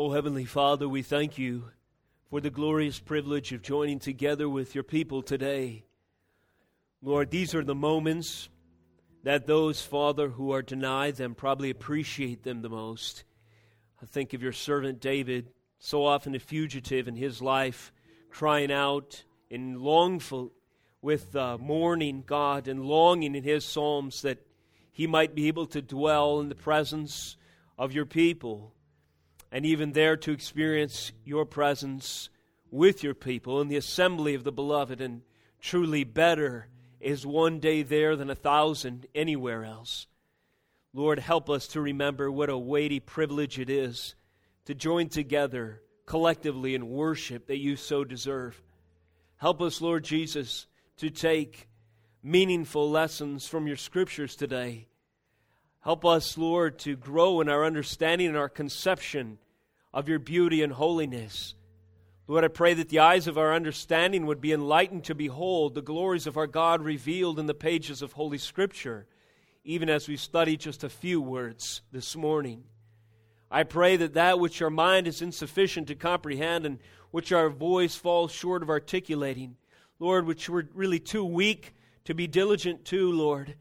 Oh, Heavenly Father, we thank you for the glorious privilege of joining together with your people today. Lord, these are the moments that those, Father, who are denied them probably appreciate them the most. I think of your servant David, so often a fugitive in his life, crying out in longful with uh, mourning God and longing in his psalms that he might be able to dwell in the presence of your people and even there to experience your presence with your people in the assembly of the beloved. And truly, better is one day there than a thousand anywhere else. Lord, help us to remember what a weighty privilege it is to join together collectively in worship that you so deserve. Help us, Lord Jesus, to take meaningful lessons from your scriptures today Help us, Lord, to grow in our understanding and our conception of your beauty and holiness. Lord, I pray that the eyes of our understanding would be enlightened to behold the glories of our God revealed in the pages of Holy Scripture, even as we study just a few words this morning. I pray that that which our mind is insufficient to comprehend and which our voice falls short of articulating, Lord, which we're really too weak to be diligent to, Lord,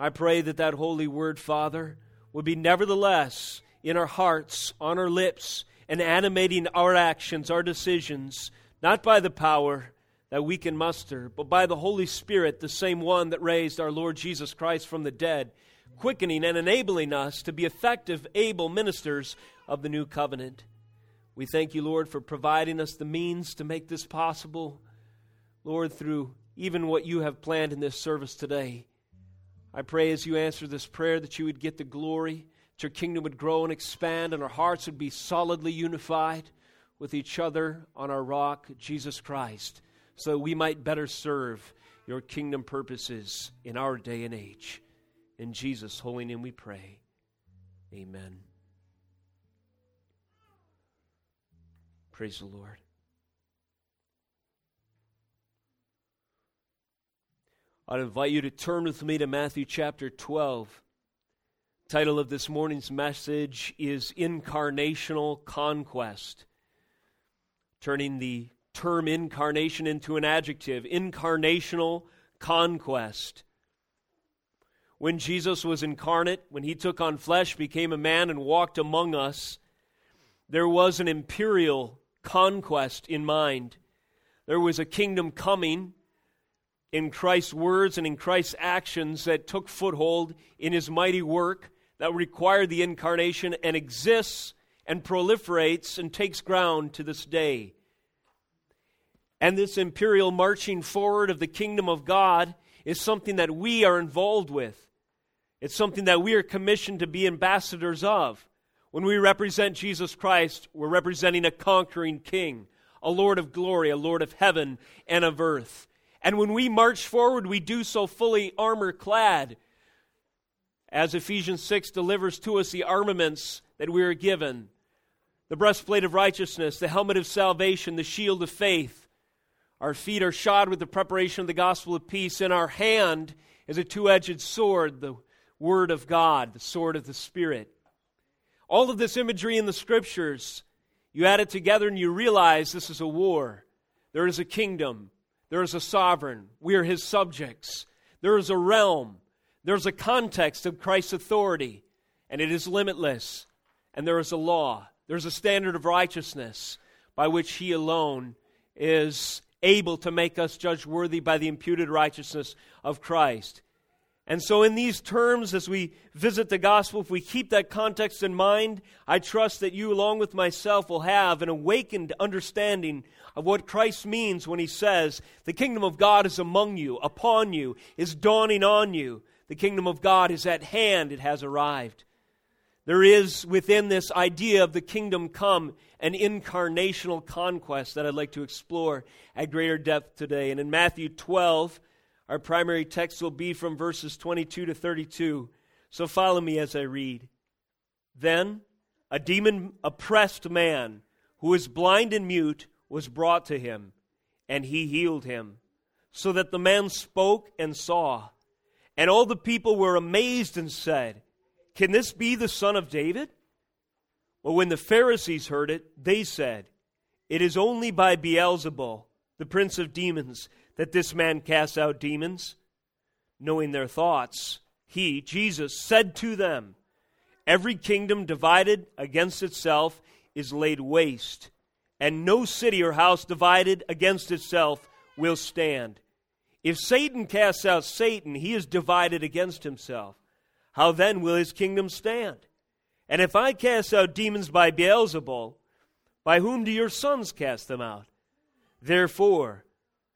I pray that that holy word, Father, would be nevertheless in our hearts, on our lips, and animating our actions, our decisions, not by the power that we can muster, but by the Holy Spirit, the same one that raised our Lord Jesus Christ from the dead, quickening and enabling us to be effective, able ministers of the new covenant. We thank you, Lord, for providing us the means to make this possible. Lord, through even what you have planned in this service today. I pray as you answer this prayer that you would get the glory, that your kingdom would grow and expand, and our hearts would be solidly unified with each other on our rock, Jesus Christ, so that we might better serve your kingdom purposes in our day and age. In Jesus' holy name we pray. Amen. Praise the Lord. I'd invite you to turn with me to Matthew chapter 12. title of this morning's message is Incarnational Conquest. Turning the term incarnation into an adjective, incarnational conquest. When Jesus was incarnate, when he took on flesh, became a man, and walked among us, there was an imperial conquest in mind. There was a kingdom coming in Christ's words and in Christ's actions that took foothold in his mighty work that required the incarnation and exists and proliferates and takes ground to this day. And this imperial marching forward of the kingdom of God is something that we are involved with. It's something that we are commissioned to be ambassadors of. When we represent Jesus Christ, we're representing a conquering king, a Lord of glory, a Lord of heaven and of earth. And when we march forward, we do so fully armor clad. As Ephesians 6 delivers to us the armaments that we are given the breastplate of righteousness, the helmet of salvation, the shield of faith. Our feet are shod with the preparation of the gospel of peace. In our hand is a two edged sword, the word of God, the sword of the Spirit. All of this imagery in the scriptures, you add it together and you realize this is a war. There is a kingdom. There is a sovereign. We are his subjects. There is a realm. There's a context of Christ's authority, and it is limitless. And there is a law. There's a standard of righteousness by which he alone is able to make us judge worthy by the imputed righteousness of Christ. And so, in these terms, as we visit the gospel, if we keep that context in mind, I trust that you, along with myself, will have an awakened understanding of what Christ means when he says, The kingdom of God is among you, upon you, is dawning on you. The kingdom of God is at hand, it has arrived. There is within this idea of the kingdom come an incarnational conquest that I'd like to explore at greater depth today. And in Matthew 12, our primary text will be from verses 22 to 32. So follow me as I read. Then a demon oppressed man who was blind and mute was brought to him, and he healed him, so that the man spoke and saw. And all the people were amazed and said, Can this be the son of David? Well, when the Pharisees heard it, they said, It is only by Beelzebul, the prince of demons, that this man casts out demons. Knowing their thoughts, he, Jesus, said to them, Every kingdom divided against itself is laid waste, and no city or house divided against itself will stand. If Satan casts out Satan, he is divided against himself. How then will his kingdom stand? And if I cast out demons by Beelzebul, by whom do your sons cast them out? Therefore,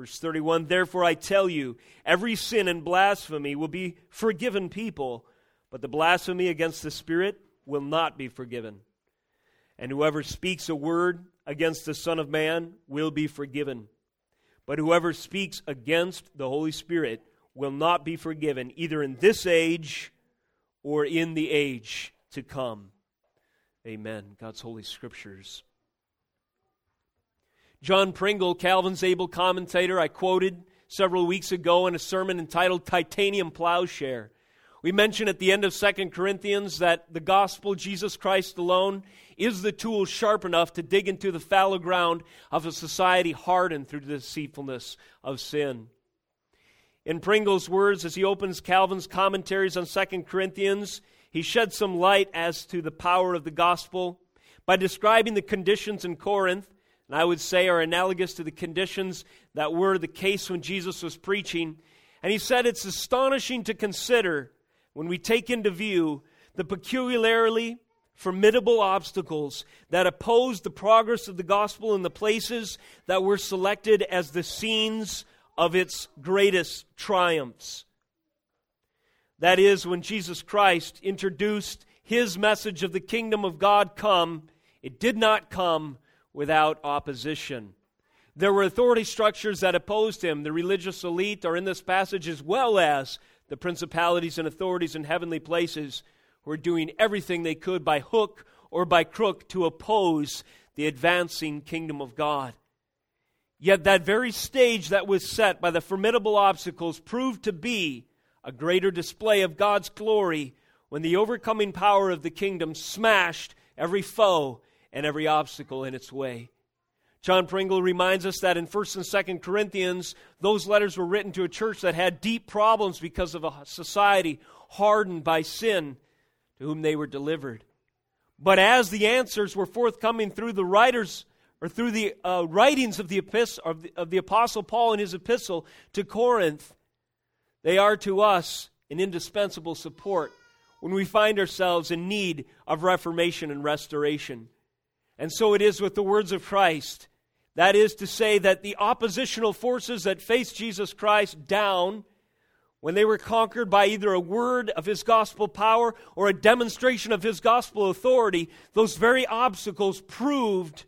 Verse 31 Therefore I tell you, every sin and blasphemy will be forgiven people, but the blasphemy against the Spirit will not be forgiven. And whoever speaks a word against the Son of Man will be forgiven. But whoever speaks against the Holy Spirit will not be forgiven, either in this age or in the age to come. Amen. God's Holy Scriptures. John Pringle, Calvin's able commentator, I quoted several weeks ago in a sermon entitled Titanium Plowshare. We mentioned at the end of 2 Corinthians that the gospel, Jesus Christ alone, is the tool sharp enough to dig into the fallow ground of a society hardened through the deceitfulness of sin. In Pringle's words, as he opens Calvin's commentaries on 2 Corinthians, he sheds some light as to the power of the gospel by describing the conditions in Corinth and I would say are analogous to the conditions that were the case when Jesus was preaching. And he said it's astonishing to consider when we take into view the peculiarly formidable obstacles that opposed the progress of the gospel in the places that were selected as the scenes of its greatest triumphs. That is, when Jesus Christ introduced his message of the kingdom of God come, it did not come without opposition. There were authority structures that opposed him. The religious elite are in this passage, as well as the principalities and authorities in heavenly places who are doing everything they could by hook or by crook to oppose the advancing kingdom of God. Yet that very stage that was set by the formidable obstacles proved to be a greater display of God's glory when the overcoming power of the kingdom smashed every foe and every obstacle in its way. John Pringle reminds us that in 1st and 2nd Corinthians, those letters were written to a church that had deep problems because of a society hardened by sin to whom they were delivered. But as the answers were forthcoming through the writers or through the uh, writings of the, epistle, of, the, of the Apostle Paul in his epistle to Corinth, they are to us an indispensable support when we find ourselves in need of reformation and restoration. And so it is with the words of Christ. That is to say, that the oppositional forces that faced Jesus Christ down, when they were conquered by either a word of his gospel power or a demonstration of his gospel authority, those very obstacles proved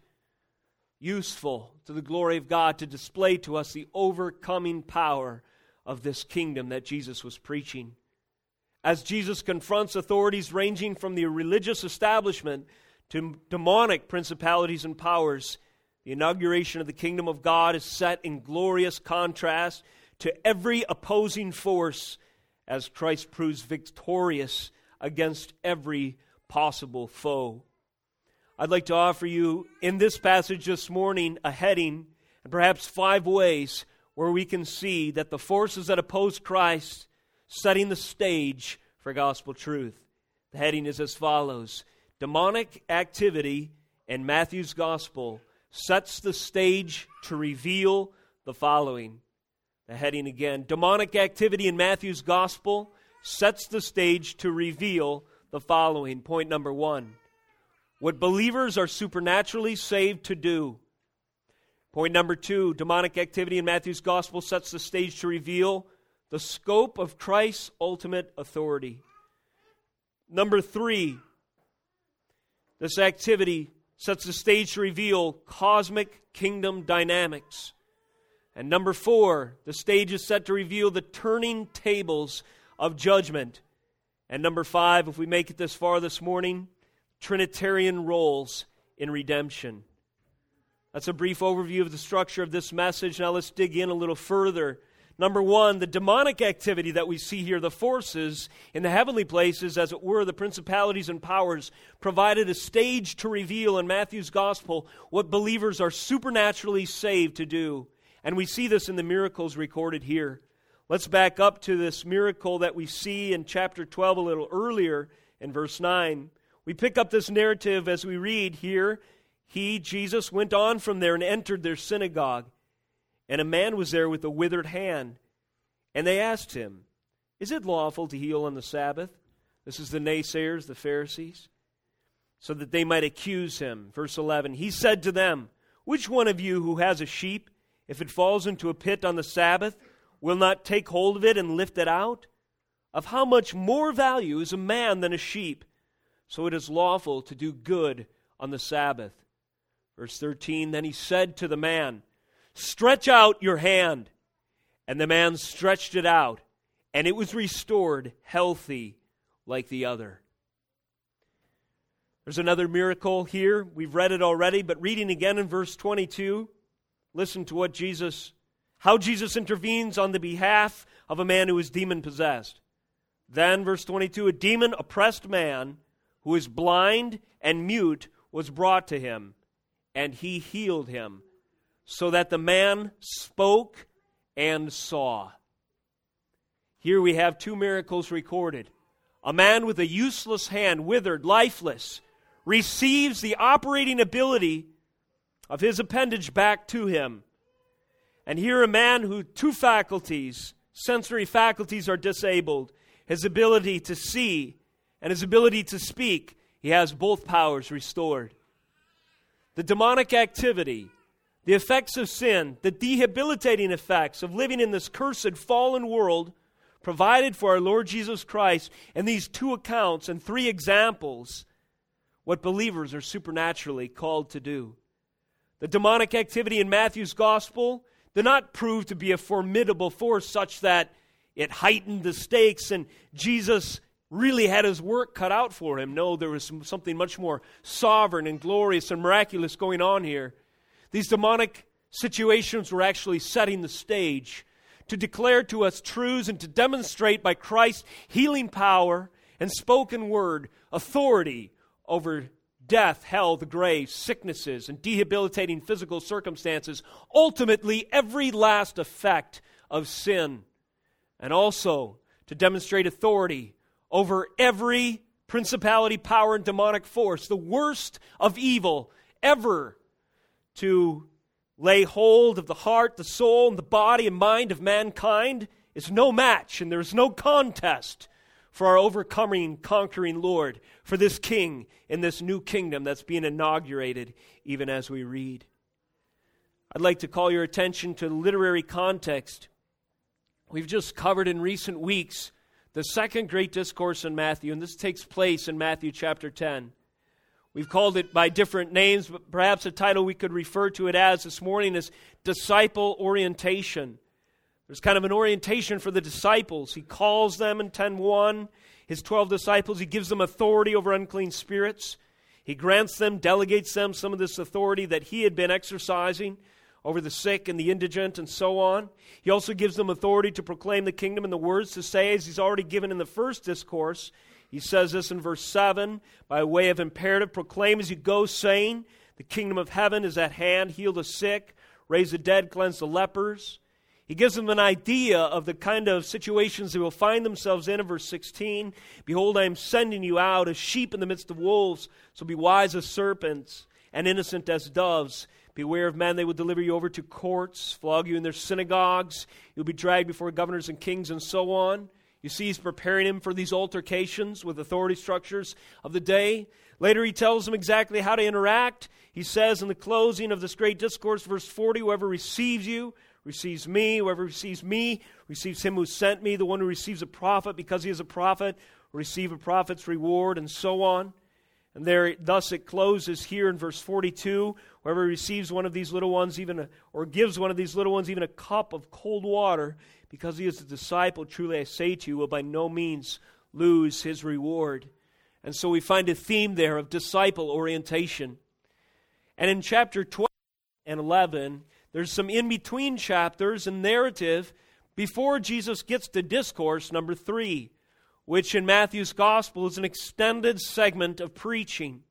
useful to the glory of God to display to us the overcoming power of this kingdom that Jesus was preaching. As Jesus confronts authorities ranging from the religious establishment to demonic principalities and powers. The inauguration of the kingdom of God is set in glorious contrast to every opposing force as Christ proves victorious against every possible foe. I'd like to offer you in this passage this morning a heading and perhaps five ways where we can see that the forces that oppose Christ setting the stage for gospel truth. The heading is as follows Demonic activity in Matthew's gospel sets the stage to reveal the following. The heading again Demonic activity in Matthew's gospel sets the stage to reveal the following. Point number one what believers are supernaturally saved to do. Point number two demonic activity in Matthew's gospel sets the stage to reveal the scope of Christ's ultimate authority. Number three, this activity sets the stage to reveal cosmic kingdom dynamics. And number four, the stage is set to reveal the turning tables of judgment. And number five, if we make it this far this morning, Trinitarian roles in redemption. That's a brief overview of the structure of this message. Now let's dig in a little further. Number one, the demonic activity that we see here, the forces in the heavenly places, as it were, the principalities and powers, provided a stage to reveal in Matthew's gospel what believers are supernaturally saved to do. And we see this in the miracles recorded here. Let's back up to this miracle that we see in chapter 12 a little earlier in verse 9. We pick up this narrative as we read here. He, Jesus, went on from there and entered their synagogue. And a man was there with a withered hand. And they asked him, Is it lawful to heal on the Sabbath? This is the naysayers, the Pharisees, so that they might accuse him. Verse 11 He said to them, Which one of you who has a sheep if it falls into a pit on the Sabbath, will not take hold of it and lift it out? Of how much more value is a man than a sheep? So it is lawful to do good on the Sabbath. Verse 13 Then he said to the man, Stretch out your hand. And the man stretched it out, and it was restored healthy like the other. There's another miracle here. We've read it already, but reading again in verse 22. Listen to what Jesus, how Jesus intervenes on the behalf of a man who is demon possessed. Then, verse 22 a demon oppressed man who is blind and mute was brought to him, and he healed him, so that the man spoke and saw. Here we have two miracles recorded. A man with a useless hand, withered, lifeless, receives the operating ability of his appendage back to him. And here, a man who two faculties, sensory faculties, are disabled his ability to see and his ability to speak, he has both powers restored. The demonic activity, the effects of sin, the debilitating effects of living in this cursed, fallen world provided for our Lord Jesus Christ, and these two accounts and three examples, what believers are supernaturally called to do. The demonic activity in Matthew's gospel did not prove to be a formidable force such that it heightened the stakes and Jesus really had his work cut out for him. No, there was something much more sovereign and glorious and miraculous going on here. These demonic situations were actually setting the stage to declare to us truths and to demonstrate by Christ's healing power and spoken word authority over death, hell, the grave, sicknesses, and debilitating physical circumstances, ultimately every last effect of sin, and also to demonstrate authority over every principality, power, and demonic force, the worst of evil ever to lay hold of the heart, the soul, and the body and mind of mankind is no match, and there is no contest for our overcoming, conquering Lord, for this King in this new kingdom that's being inaugurated even as we read. I'd like to call your attention to the literary context. We've just covered in recent weeks the second great discourse in Matthew, and this takes place in Matthew chapter 10. We've called it by different names, but perhaps a title we could refer to it as this morning is Disciple Orientation. There's kind of an orientation for the disciples. He calls them in 10:1, his 12 disciples, he gives them authority over unclean spirits. He grants them, delegates them some of this authority that he had been exercising over the sick and the indigent and so on. He also gives them authority to proclaim the kingdom and the words to say, as he's already given in the first discourse. He says this in verse 7 by way of imperative proclaim as you go, saying, The kingdom of heaven is at hand, heal the sick, raise the dead, cleanse the lepers. He gives them an idea of the kind of situations they will find themselves in in verse 16. Behold, I am sending you out as sheep in the midst of wolves, so be wise as serpents and innocent as doves. Beware of men, they will deliver you over to courts, flog you in their synagogues. You'll be dragged before governors and kings and so on. You see, he's preparing him for these altercations with authority structures of the day. Later, he tells them exactly how to interact. He says in the closing of this great discourse, verse 40, whoever receives you receives me. Whoever receives me receives him who sent me. The one who receives a prophet because he is a prophet receive a prophet's reward, and so on. And there, thus it closes here in verse 42. Whoever receives one of these little ones, even a, or gives one of these little ones even a cup of cold water, because he is a disciple, truly I say to you, will by no means lose his reward. And so we find a theme there of disciple orientation. And in chapter 12 and 11, there's some in between chapters and narrative before Jesus gets to discourse number three, which in Matthew's gospel is an extended segment of preaching.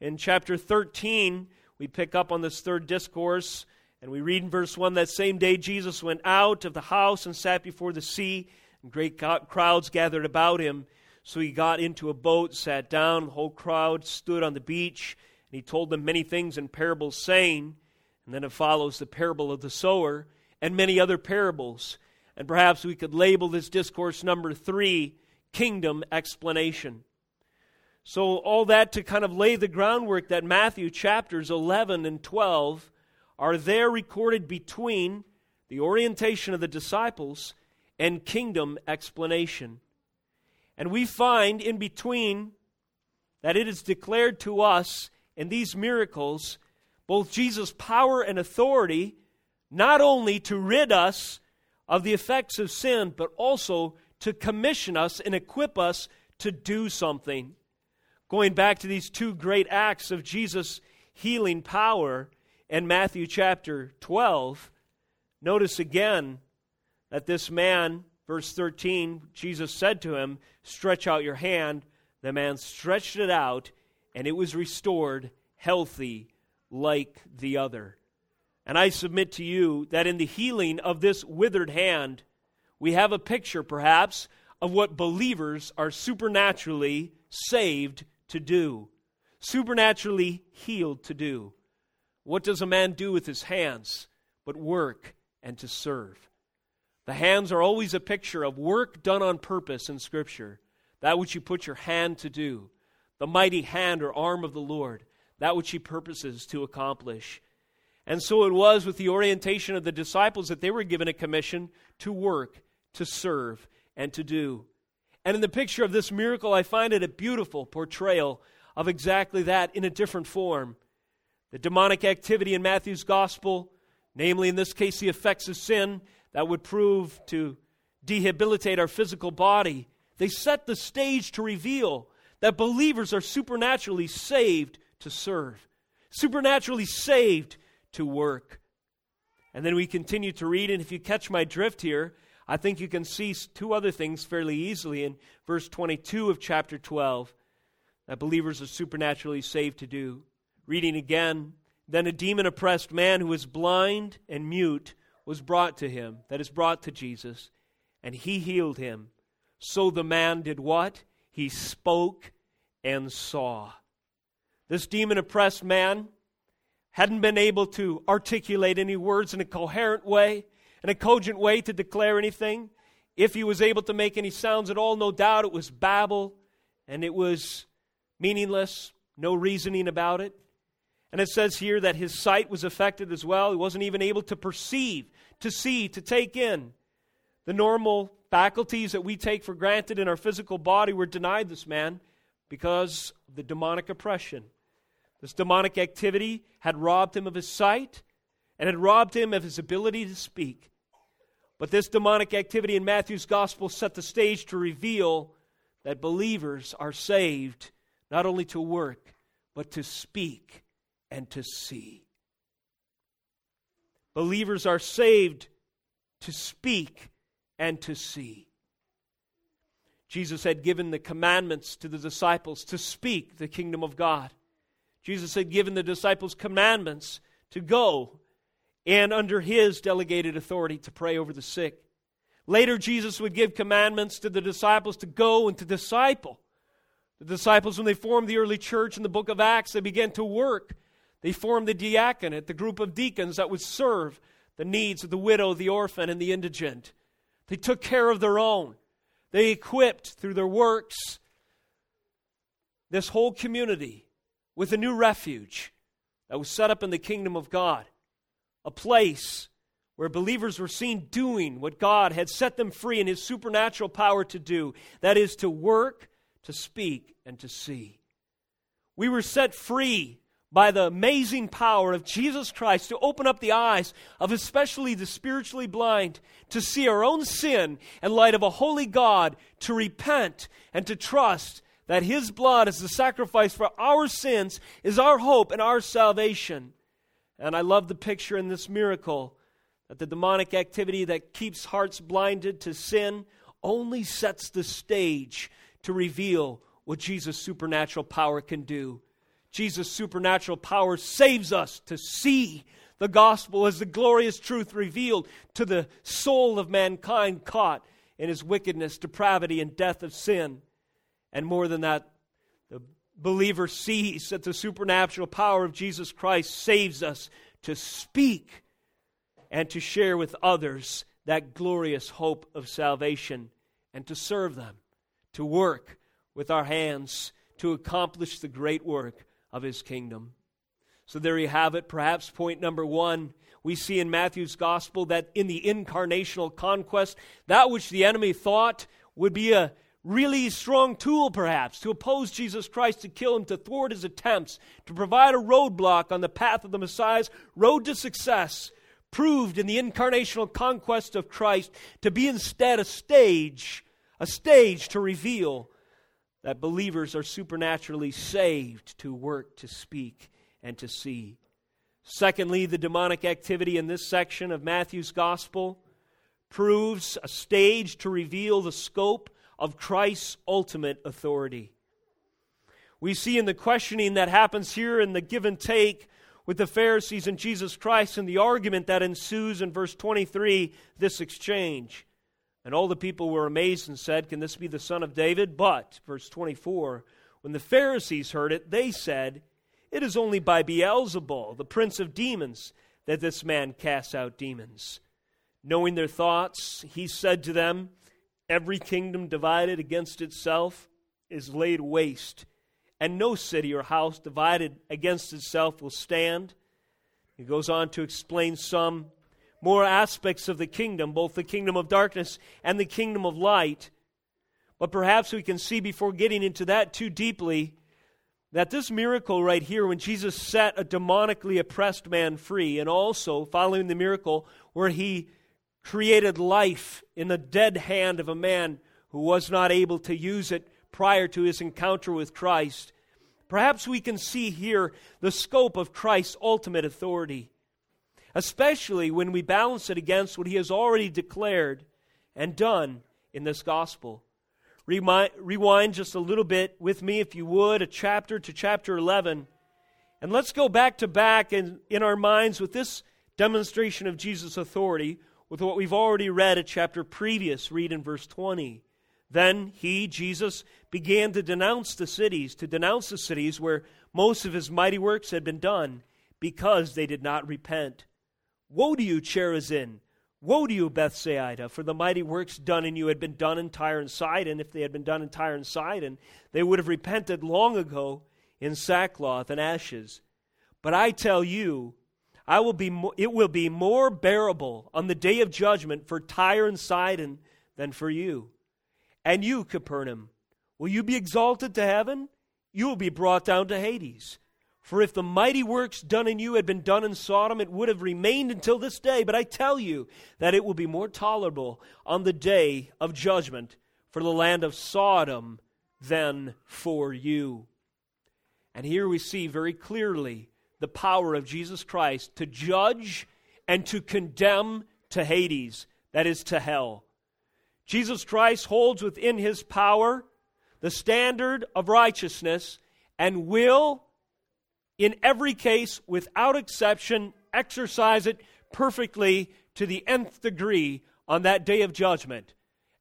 In chapter 13, we pick up on this third discourse, and we read in verse 1 that same day Jesus went out of the house and sat before the sea, and great crowds gathered about him. So he got into a boat, sat down, the whole crowd stood on the beach, and he told them many things in parables, saying, and then it follows the parable of the sower and many other parables. And perhaps we could label this discourse number three kingdom explanation. So, all that to kind of lay the groundwork that Matthew chapters 11 and 12 are there recorded between the orientation of the disciples and kingdom explanation. And we find in between that it is declared to us in these miracles both Jesus' power and authority, not only to rid us of the effects of sin, but also to commission us and equip us to do something. Going back to these two great acts of Jesus' healing power in Matthew chapter 12, notice again that this man Verse 13, Jesus said to him, Stretch out your hand. The man stretched it out, and it was restored, healthy, like the other. And I submit to you that in the healing of this withered hand, we have a picture, perhaps, of what believers are supernaturally saved to do, supernaturally healed to do. What does a man do with his hands but work and to serve? The hands are always a picture of work done on purpose in Scripture, that which you put your hand to do, the mighty hand or arm of the Lord, that which He purposes to accomplish. And so it was with the orientation of the disciples that they were given a commission to work, to serve, and to do. And in the picture of this miracle, I find it a beautiful portrayal of exactly that in a different form. The demonic activity in Matthew's gospel, namely in this case the effects of sin, that would prove to debilitate our physical body. They set the stage to reveal that believers are supernaturally saved to serve, supernaturally saved to work. And then we continue to read, and if you catch my drift here, I think you can see two other things fairly easily in verse 22 of chapter 12 that believers are supernaturally saved to do. Reading again, then a demon oppressed man who was blind and mute was brought to him, that is, brought to Jesus, and he healed him. So the man did what? He spoke and saw. This demon oppressed man hadn't been able to articulate any words in a coherent way, in a cogent way to declare anything. If he was able to make any sounds at all, no doubt it was babble and it was meaningless, no reasoning about it. And it says here that his sight was affected as well. He wasn't even able to perceive, to see, to take in. The normal faculties that we take for granted in our physical body were denied this man because of the demonic oppression. This demonic activity had robbed him of his sight and had robbed him of his ability to speak. But this demonic activity in Matthew's gospel set the stage to reveal that believers are saved not only to work, but to speak and to see. Believers are saved to speak and to see. Jesus had given the commandments to the disciples to speak the kingdom of God. Jesus had given the disciples commandments to go and under his delegated authority to pray over the sick. Later, Jesus would give commandments to the disciples to go and to disciple. The disciples, when they formed the early church in the book of Acts, they began to work they formed the diaconate, the group of deacons that would serve the needs of the widow, the orphan, and the indigent. They took care of their own. They equipped through their works this whole community with a new refuge that was set up in the kingdom of God, a place where believers were seen doing what God had set them free in His supernatural power to do that is, to work, to speak, and to see. We were set free by the amazing power of Jesus Christ to open up the eyes of especially the spiritually blind to see our own sin in light of a holy God, to repent and to trust that His blood as the sacrifice for our sins is our hope and our salvation. And I love the picture in this miracle that the demonic activity that keeps hearts blinded to sin only sets the stage to reveal what Jesus' supernatural power can do. Jesus' supernatural power saves us to see the gospel as the glorious truth revealed to the soul of mankind caught in his wickedness, depravity, and death of sin. And more than that, the believer sees that the supernatural power of Jesus Christ saves us to speak and to share with others that glorious hope of salvation and to serve them, to work with our hands to accomplish the great work of his kingdom. So there you have it. Perhaps point number one we see in Matthew's gospel that in the incarnational conquest, that which the enemy thought would be a really strong tool, perhaps, to oppose Jesus Christ, to kill him, to thwart his attempts, to provide a roadblock on the path of the Messiah's road to success, proved in the incarnational conquest of Christ to be instead a stage, a stage to reveal that believers are supernaturally saved to work, to speak, and to see. Secondly, the demonic activity in this section of Matthew's gospel proves a stage to reveal the scope of Christ's ultimate authority. We see in the questioning that happens here in the give and take with the Pharisees and Jesus Christ and the argument that ensues in verse 23 this exchange. And all the people were amazed and said, Can this be the son of David? But, verse 24, when the Pharisees heard it, they said, It is only by Beelzebul, the prince of demons, that this man casts out demons. Knowing their thoughts, he said to them, Every kingdom divided against itself is laid waste, and no city or house divided against itself will stand. He goes on to explain some more aspects of the kingdom, both the kingdom of darkness and the kingdom of light. But perhaps we can see before getting into that too deeply that this miracle right here, when Jesus set a demonically oppressed man free, and also following the miracle where he created life in the dead hand of a man who was not able to use it prior to his encounter with Christ, perhaps we can see here the scope of Christ's ultimate authority especially when we balance it against what he has already declared and done in this gospel. rewind just a little bit with me, if you would, a chapter to chapter 11. And let's go back to back in, in our minds with this demonstration of Jesus' authority with what we've already read a chapter previous. Read in verse 20. Then he, Jesus, began to denounce the cities, to denounce the cities where most of his mighty works had been done, because they did not repent. Woe to you, Chorazin! Woe to you, Bethsaida! For the mighty works done in you had been done in Tyre and Sidon. If they had been done in Tyre and Sidon, they would have repented long ago in sackcloth and ashes. But I tell you, I will be mo- it will be more bearable on the day of judgment for Tyre and Sidon than for you. And you, Capernaum, will you be exalted to heaven? You will be brought down to Hades. For if the mighty works done in you had been done in Sodom, it would have remained until this day. But I tell you that it will be more tolerable on the day of judgment for the land of Sodom than for you. And here we see very clearly the power of Jesus Christ to judge and to condemn to Hades, that is, to hell. Jesus Christ holds within his power the standard of righteousness and will in every case, without exception, exercise it perfectly to the nth degree on that day of judgment.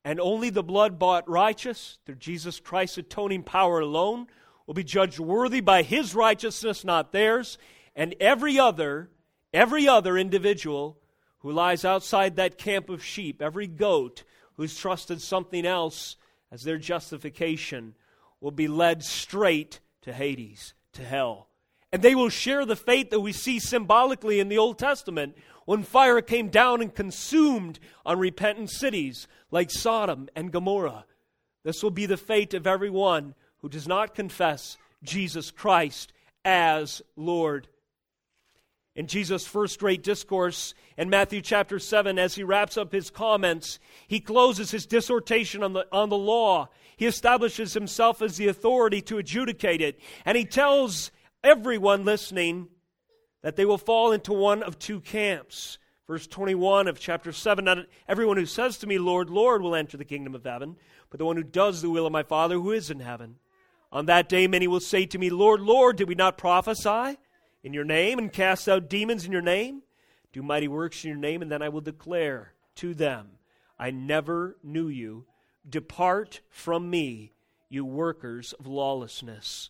And only the blood bought righteous, through Jesus Christ's atoning power alone, will be judged worthy by his righteousness, not theirs. And every other, every other individual who lies outside that camp of sheep, every goat who's trusted something else as their justification, will be led straight to Hades, to hell. And they will share the fate that we see symbolically in the Old Testament when fire came down and consumed unrepentant cities like Sodom and Gomorrah. This will be the fate of everyone who does not confess Jesus Christ as Lord. In Jesus' first great discourse in Matthew chapter 7, as he wraps up his comments, he closes his dissertation on the, on the law. He establishes himself as the authority to adjudicate it. And he tells everyone listening that they will fall into one of two camps. Verse 21 of chapter 7 Not everyone who says to me, Lord, Lord, will enter the kingdom of heaven, but the one who does the will of my Father who is in heaven. On that day, many will say to me, Lord, Lord, did we not prophesy in your name and cast out demons in your name? Do mighty works in your name, and then I will declare to them, I never knew you. Depart from me, you workers of lawlessness.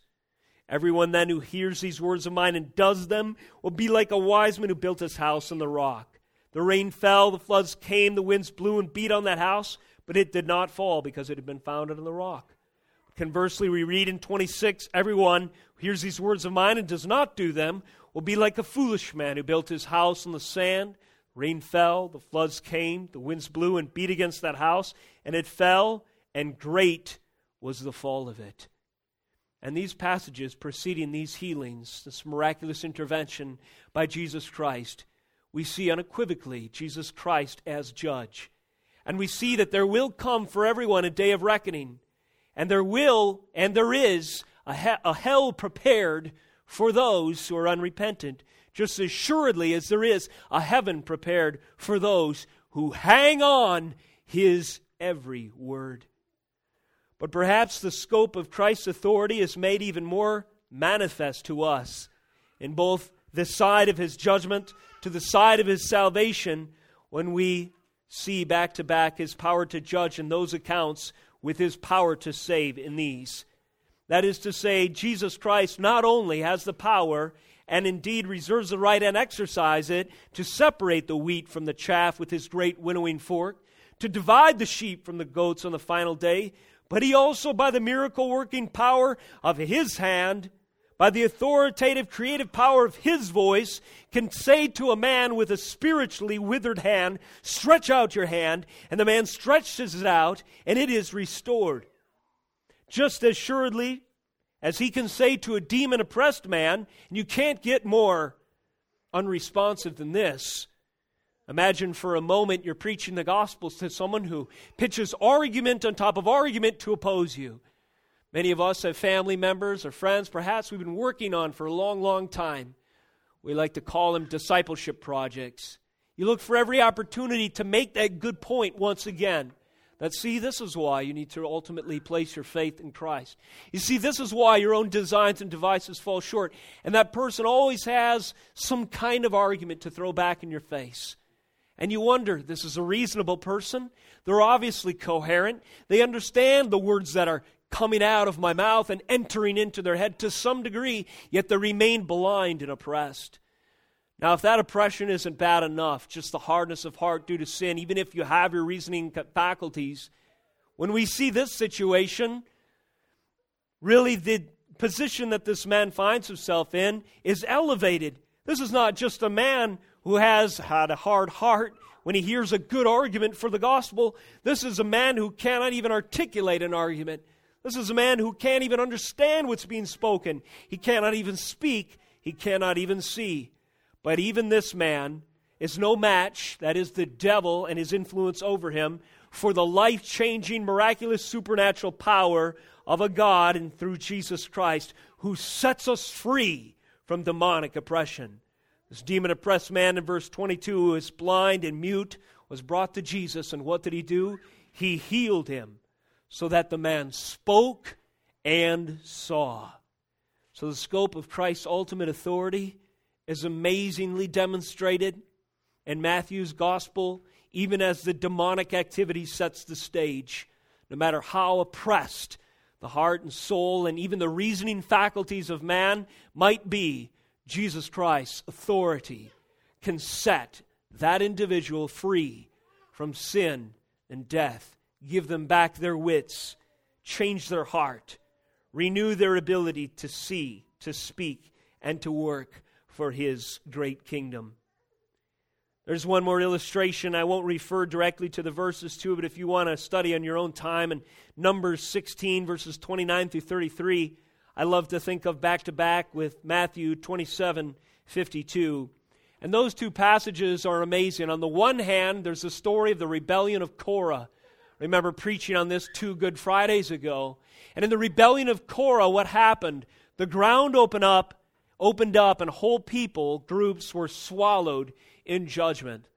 Everyone then who hears these words of mine and does them will be like a wise man who built his house on the rock. The rain fell, the floods came, the winds blew and beat on that house, but it did not fall because it had been founded on the rock. Conversely, we read in 26 everyone who hears these words of mine and does not do them will be like a foolish man who built his house on the sand. Rain fell, the floods came, the winds blew and beat against that house, and it fell, and great was the fall of it. And these passages preceding these healings, this miraculous intervention by Jesus Christ, we see unequivocally Jesus Christ as judge. And we see that there will come for everyone a day of reckoning. And there will, and there is, a, he- a hell prepared for those who are unrepentant, just as assuredly as there is a heaven prepared for those who hang on his every word. But perhaps the scope of Christ's authority is made even more manifest to us in both the side of his judgment to the side of his salvation when we see back to back his power to judge in those accounts with his power to save in these. That is to say, Jesus Christ not only has the power and indeed reserves the right and exercise it to separate the wheat from the chaff with his great winnowing fork, to divide the sheep from the goats on the final day, but he also, by the miracle working power of his hand, by the authoritative creative power of his voice, can say to a man with a spiritually withered hand, Stretch out your hand, and the man stretches it out, and it is restored. Just as assuredly as he can say to a demon oppressed man, and you can't get more unresponsive than this. Imagine for a moment you're preaching the gospel to someone who pitches argument on top of argument to oppose you. Many of us have family members or friends, perhaps we've been working on for a long, long time. We like to call them discipleship projects. You look for every opportunity to make that good point once again. That, see, this is why you need to ultimately place your faith in Christ. You see, this is why your own designs and devices fall short. And that person always has some kind of argument to throw back in your face. And you wonder, this is a reasonable person. They're obviously coherent. They understand the words that are coming out of my mouth and entering into their head to some degree, yet they remain blind and oppressed. Now, if that oppression isn't bad enough, just the hardness of heart due to sin, even if you have your reasoning faculties, when we see this situation, really the position that this man finds himself in is elevated. This is not just a man who has had a hard heart when he hears a good argument for the gospel. This is a man who cannot even articulate an argument. This is a man who can't even understand what's being spoken. He cannot even speak. He cannot even see. But even this man is no match, that is, the devil and his influence over him, for the life changing, miraculous, supernatural power of a God and through Jesus Christ who sets us free from demonic oppression. This demon oppressed man in verse 22 who is blind and mute was brought to Jesus, and what did he do? He healed him so that the man spoke and saw. So, the scope of Christ's ultimate authority is amazingly demonstrated in Matthew's gospel, even as the demonic activity sets the stage. No matter how oppressed the heart and soul and even the reasoning faculties of man might be, Jesus Christ's authority can set that individual free from sin and death give them back their wits, change their heart, renew their ability to see, to speak, and to work for His great kingdom. There's one more illustration. I won't refer directly to the verses to but if you want to study on your own time, in Numbers 16, verses 29 through 33, I love to think of back to back with Matthew 27 52. And those two passages are amazing. On the one hand, there's the story of the rebellion of Korah. remember preaching on this two Good Fridays ago. And in the rebellion of Korah, what happened? The ground opened up, opened up, and whole people groups were swallowed in judgment,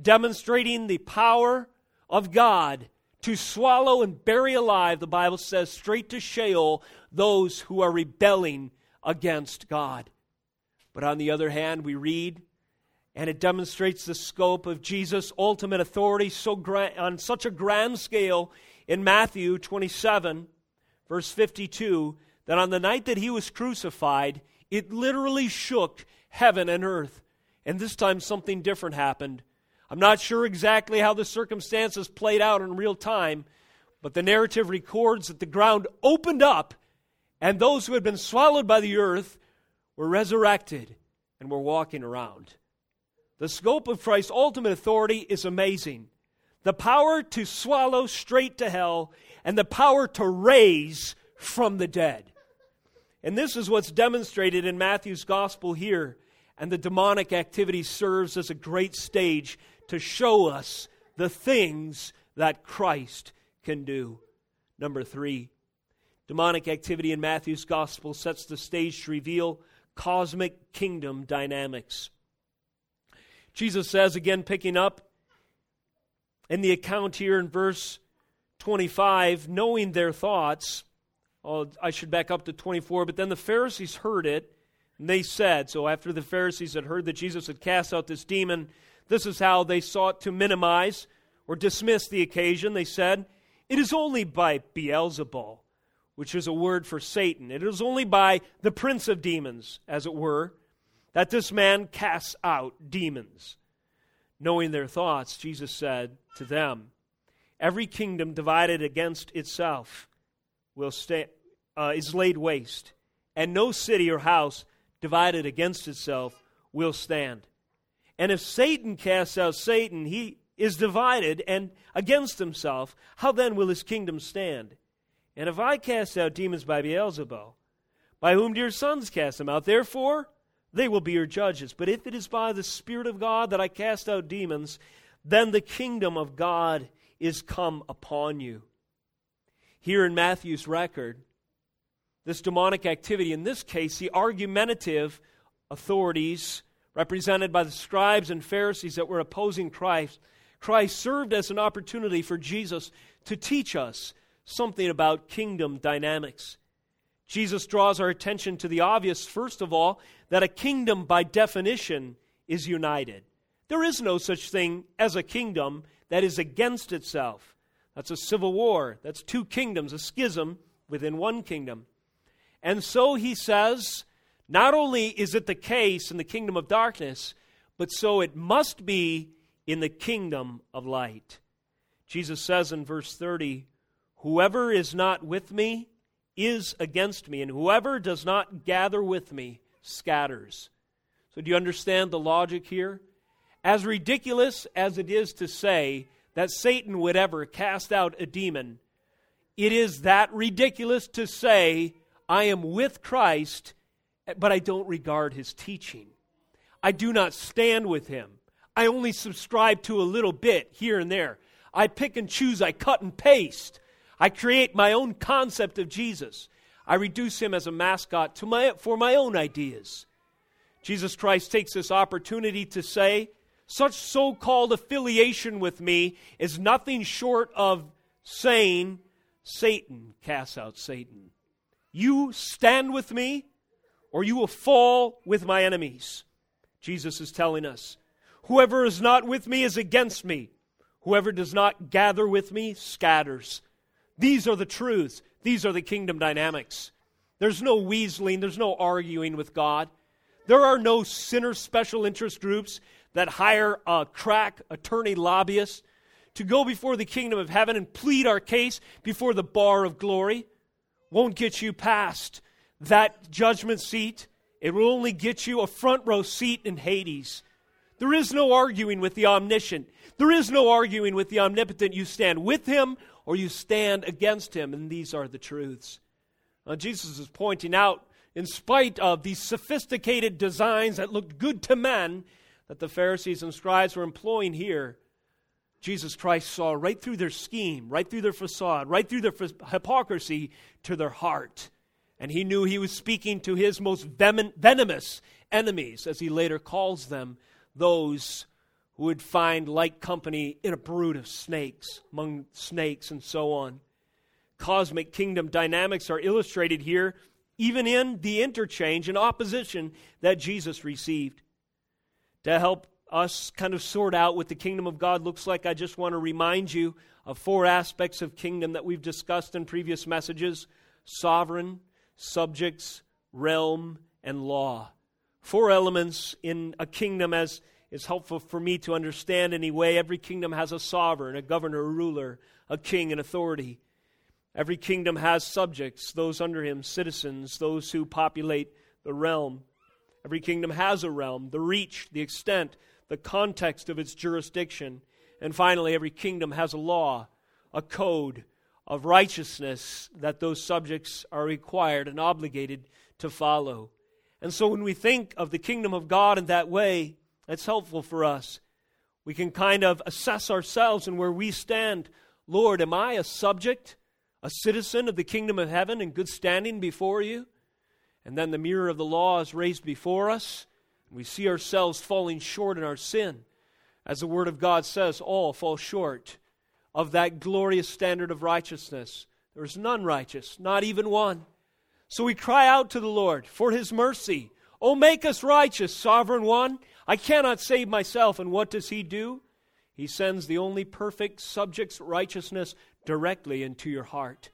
demonstrating the power of God to swallow and bury alive, the Bible says, straight to Sheol, those who are rebelling against God. But on the other hand, we read, and it demonstrates the scope of Jesus' ultimate authority so grand, on such a grand scale in Matthew 27, verse 52, that on the night that he was crucified, it literally shook heaven and earth. And this time something different happened. I'm not sure exactly how the circumstances played out in real time, but the narrative records that the ground opened up and those who had been swallowed by the earth were resurrected and were walking around. The scope of Christ's ultimate authority is amazing. The power to swallow straight to hell and the power to raise from the dead. And this is what's demonstrated in Matthew's gospel here. And the demonic activity serves as a great stage to show us the things that Christ can do. Number three, demonic activity in Matthew's gospel sets the stage to reveal cosmic kingdom dynamics. Jesus says, again, picking up in the account here in verse 25, knowing their thoughts. Oh, I should back up to 24. But then the Pharisees heard it, and they said, So after the Pharisees had heard that Jesus had cast out this demon, this is how they sought to minimize or dismiss the occasion. They said, It is only by Beelzebul, which is a word for Satan. It is only by the prince of demons, as it were, that this man casts out demons. Knowing their thoughts, Jesus said to them, Every kingdom divided against itself will stay, uh, is laid waste, and no city or house divided against itself will stand. And if Satan casts out Satan, he is divided and against himself. How then will his kingdom stand? And if I cast out demons by Beelzebul, by whom do your sons cast them out? Therefore, they will be your judges. But if it is by the Spirit of God that I cast out demons, then the kingdom of God is come upon you. Here in Matthew's record, this demonic activity, in this case, the argumentative authorities represented by the scribes and Pharisees that were opposing Christ, Christ served as an opportunity for Jesus to teach us something about kingdom dynamics. Jesus draws our attention to the obvious, first of all, that a kingdom by definition is united. There is no such thing as a kingdom that is against itself. That's a civil war. That's two kingdoms, a schism within one kingdom. And so he says, not only is it the case in the kingdom of darkness, but so it must be in the kingdom of light. Jesus says in verse 30, Whoever is not with me is against me, and whoever does not gather with me scatters. So, do you understand the logic here? As ridiculous as it is to say that Satan would ever cast out a demon, it is that ridiculous to say, I am with Christ but I don't regard his teaching. I do not stand with him. I only subscribe to a little bit here and there. I pick and choose, I cut and paste. I create my own concept of Jesus. I reduce him as a mascot to my, for my own ideas. Jesus Christ takes this opportunity to say, such so called affiliation with me is nothing short of saying, Satan casts out Satan. You stand with me, or you will fall with my enemies. Jesus is telling us whoever is not with me is against me. Whoever does not gather with me scatters. These are the truths. These are the kingdom dynamics. There's no weaseling, there's no arguing with God. There are no sinner special interest groups that hire a crack attorney lobbyist to go before the kingdom of heaven and plead our case before the bar of glory. Won't get you past that judgment seat, it will only get you a front row seat in Hades. There is no arguing with the omniscient. There is no arguing with the omnipotent. You stand with him or you stand against him, and these are the truths. Uh, Jesus is pointing out, in spite of these sophisticated designs that looked good to men that the Pharisees and scribes were employing here, Jesus Christ saw right through their scheme, right through their facade, right through their hypocrisy to their heart. And he knew he was speaking to his most venomous enemies, as he later calls them, those who would find like company in a brood of snakes, among snakes and so on. Cosmic kingdom dynamics are illustrated here, even in the interchange and opposition that Jesus received. To help us kind of sort out what the kingdom of God looks like, I just want to remind you of four aspects of kingdom that we've discussed in previous messages sovereign, subjects, realm, and law. Four elements in a kingdom as is helpful for me to understand anyway. Every kingdom has a sovereign, a governor, a ruler, a king, and authority. Every kingdom has subjects, those under him, citizens, those who populate the realm. Every kingdom has a realm, the reach, the extent, the context of its jurisdiction. And finally, every kingdom has a law, a code of righteousness that those subjects are required and obligated to follow. And so when we think of the kingdom of God in that way, that's helpful for us. We can kind of assess ourselves and where we stand. Lord, am I a subject, a citizen of the kingdom of heaven in good standing before you? And then the mirror of the law is raised before us. And we see ourselves falling short in our sin. As the Word of God says, all fall short of that glorious standard of righteousness. There is none righteous, not even one. So we cry out to the Lord for His mercy. Oh, make us righteous, sovereign one. I cannot save myself. And what does He do? He sends the only perfect subject's righteousness directly into your heart.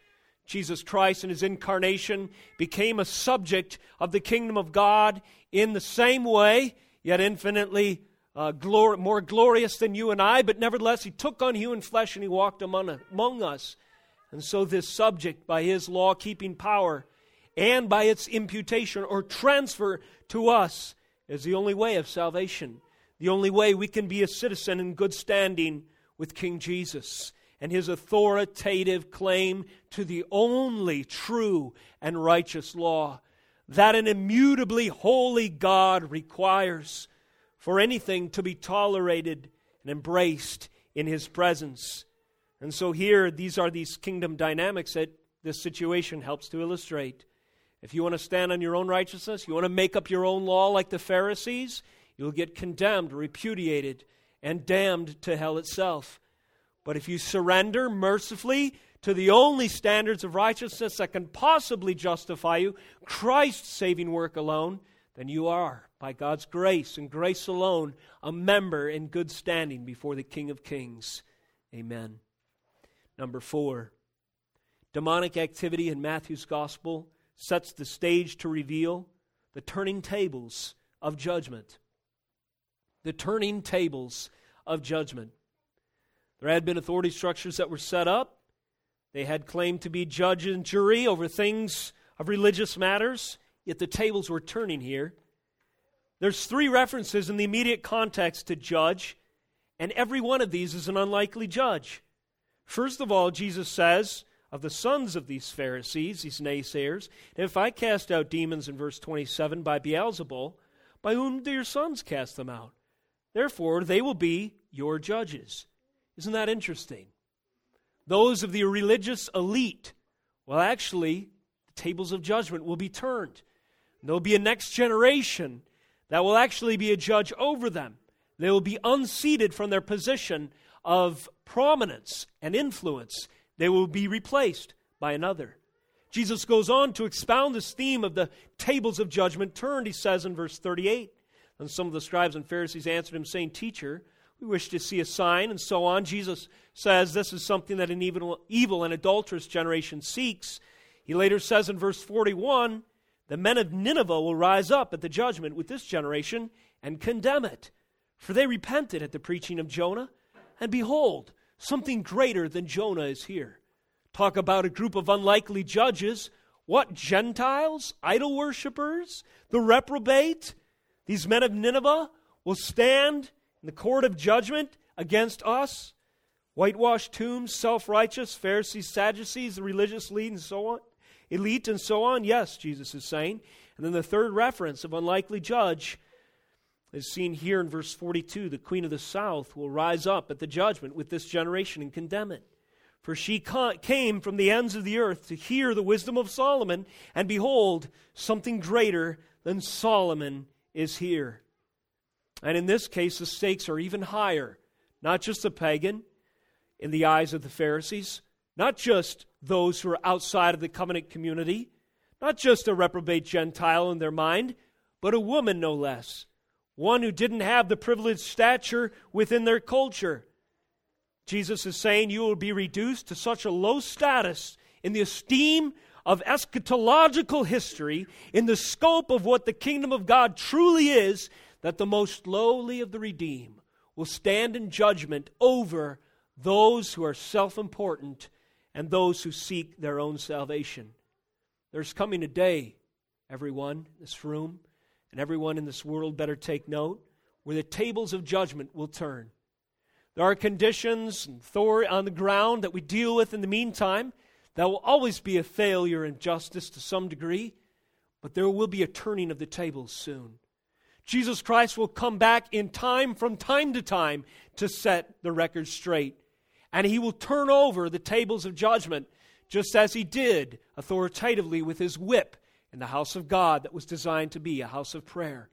Jesus Christ in his incarnation became a subject of the kingdom of God in the same way, yet infinitely uh, glor- more glorious than you and I, but nevertheless, he took on human flesh and he walked among, among us. And so, this subject, by his law keeping power and by its imputation or transfer to us, is the only way of salvation. The only way we can be a citizen in good standing with King Jesus and his authoritative claim to the only true and righteous law that an immutably holy God requires for anything to be tolerated and embraced in his presence. And so here, these are these kingdom dynamics that this situation helps to illustrate. If you want to stand on your own righteousness, you want to make up your own law like the Pharisees, you'll get condemned, repudiated, and damned to hell itself. But if you surrender mercifully to the only standards of righteousness that can possibly justify you, Christ's saving work alone, then you are by God's grace and grace alone, a member in good standing before the King of Kings. Amen. Number four, demonic activity in Matthew's gospel sets the stage to reveal the turning tables of judgment. The turning tables of judgment. There had been authority structures that were set up. They had claimed to be judge and jury over things of religious matters, yet the tables were turning here. There's three references in the immediate context to judge, and every one of these is an unlikely judge. First of all, Jesus says of the sons of these Pharisees, these naysayers, if I cast out demons in verse 27 by Beelzebul, by whom do your sons cast them out? Therefore, they will be your judges. Isn't that interesting? Those of the religious elite, well, actually, the tables of judgment will be turned. There'll be a next generation that will actually be a judge over them. They will be unseated from their position of prominence and influence. They will be replaced by another. Jesus goes on to expound this theme of the tables of judgment turned, he says in verse 38. And some of the scribes and Pharisees answered him, saying, Teacher, we wish to see a sign, and so on. Jesus says this is something that an evil, evil and adulterous generation seeks. He later says in verse 41 the men of Nineveh will rise up at the judgment with this generation and condemn it. For they repented at the preaching of Jonah, and behold, something greater than Jonah is here. Talk about a group of unlikely judges. What, Gentiles? Idol worshippers? The reprobate? These men of Nineveh will stand in the court of judgment against us? Whitewashed tombs, self righteous, Pharisees, Sadducees, the religious lead, and so on? Elite, and so on? Yes, Jesus is saying. And then the third reference of unlikely judge is seen here in verse 42. The queen of the south will rise up at the judgment with this generation and condemn it. For she came from the ends of the earth to hear the wisdom of Solomon, and behold, something greater than Solomon is here. And in this case, the stakes are even higher. Not just the pagan in the eyes of the Pharisees, not just those who are outside of the covenant community, not just a reprobate Gentile in their mind, but a woman no less, one who didn't have the privileged stature within their culture. Jesus is saying you will be reduced to such a low status in the esteem of eschatological history, in the scope of what the kingdom of God truly is, that the most lowly of the redeemed will stand in judgment over those who are self important and those who seek their own salvation. There's coming a day, everyone in this room and everyone in this world better take note, where the tables of judgment will turn. There are conditions and authority on the ground that we deal with in the meantime. That will always be a failure in justice to some degree, but there will be a turning of the tables soon. Jesus Christ will come back in time from time to time to set the record straight. And he will turn over the tables of judgment just as he did authoritatively with his whip in the house of God that was designed to be a house of prayer.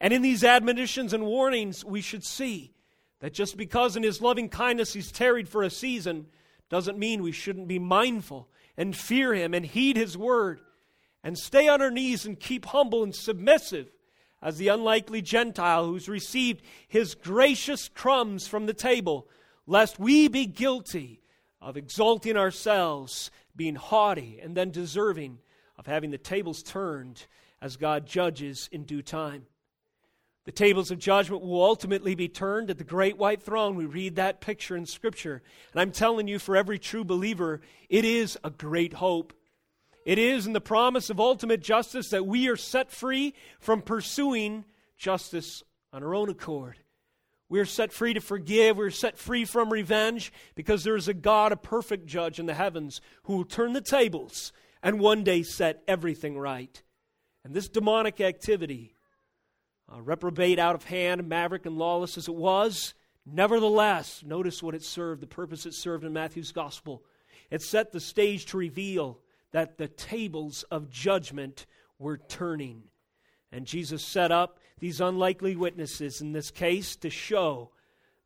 And in these admonitions and warnings, we should see that just because in his loving kindness he's tarried for a season doesn't mean we shouldn't be mindful and fear him and heed his word and stay on our knees and keep humble and submissive as the unlikely Gentile who's received his gracious crumbs from the table, lest we be guilty of exalting ourselves, being haughty, and then deserving of having the tables turned as God judges in due time. The tables of judgment will ultimately be turned at the great white throne. We read that picture in Scripture. And I'm telling you, for every true believer, it is a great hope. It is in the promise of ultimate justice that we are set free from pursuing justice on our own accord. We are set free to forgive. We're set free from revenge because there is a God, a perfect judge in the heavens, who will turn the tables and one day set everything right. And this demonic activity uh, reprobate, out of hand, maverick, and lawless as it was, nevertheless, notice what it served, the purpose it served in Matthew's gospel. It set the stage to reveal that the tables of judgment were turning. And Jesus set up these unlikely witnesses in this case to show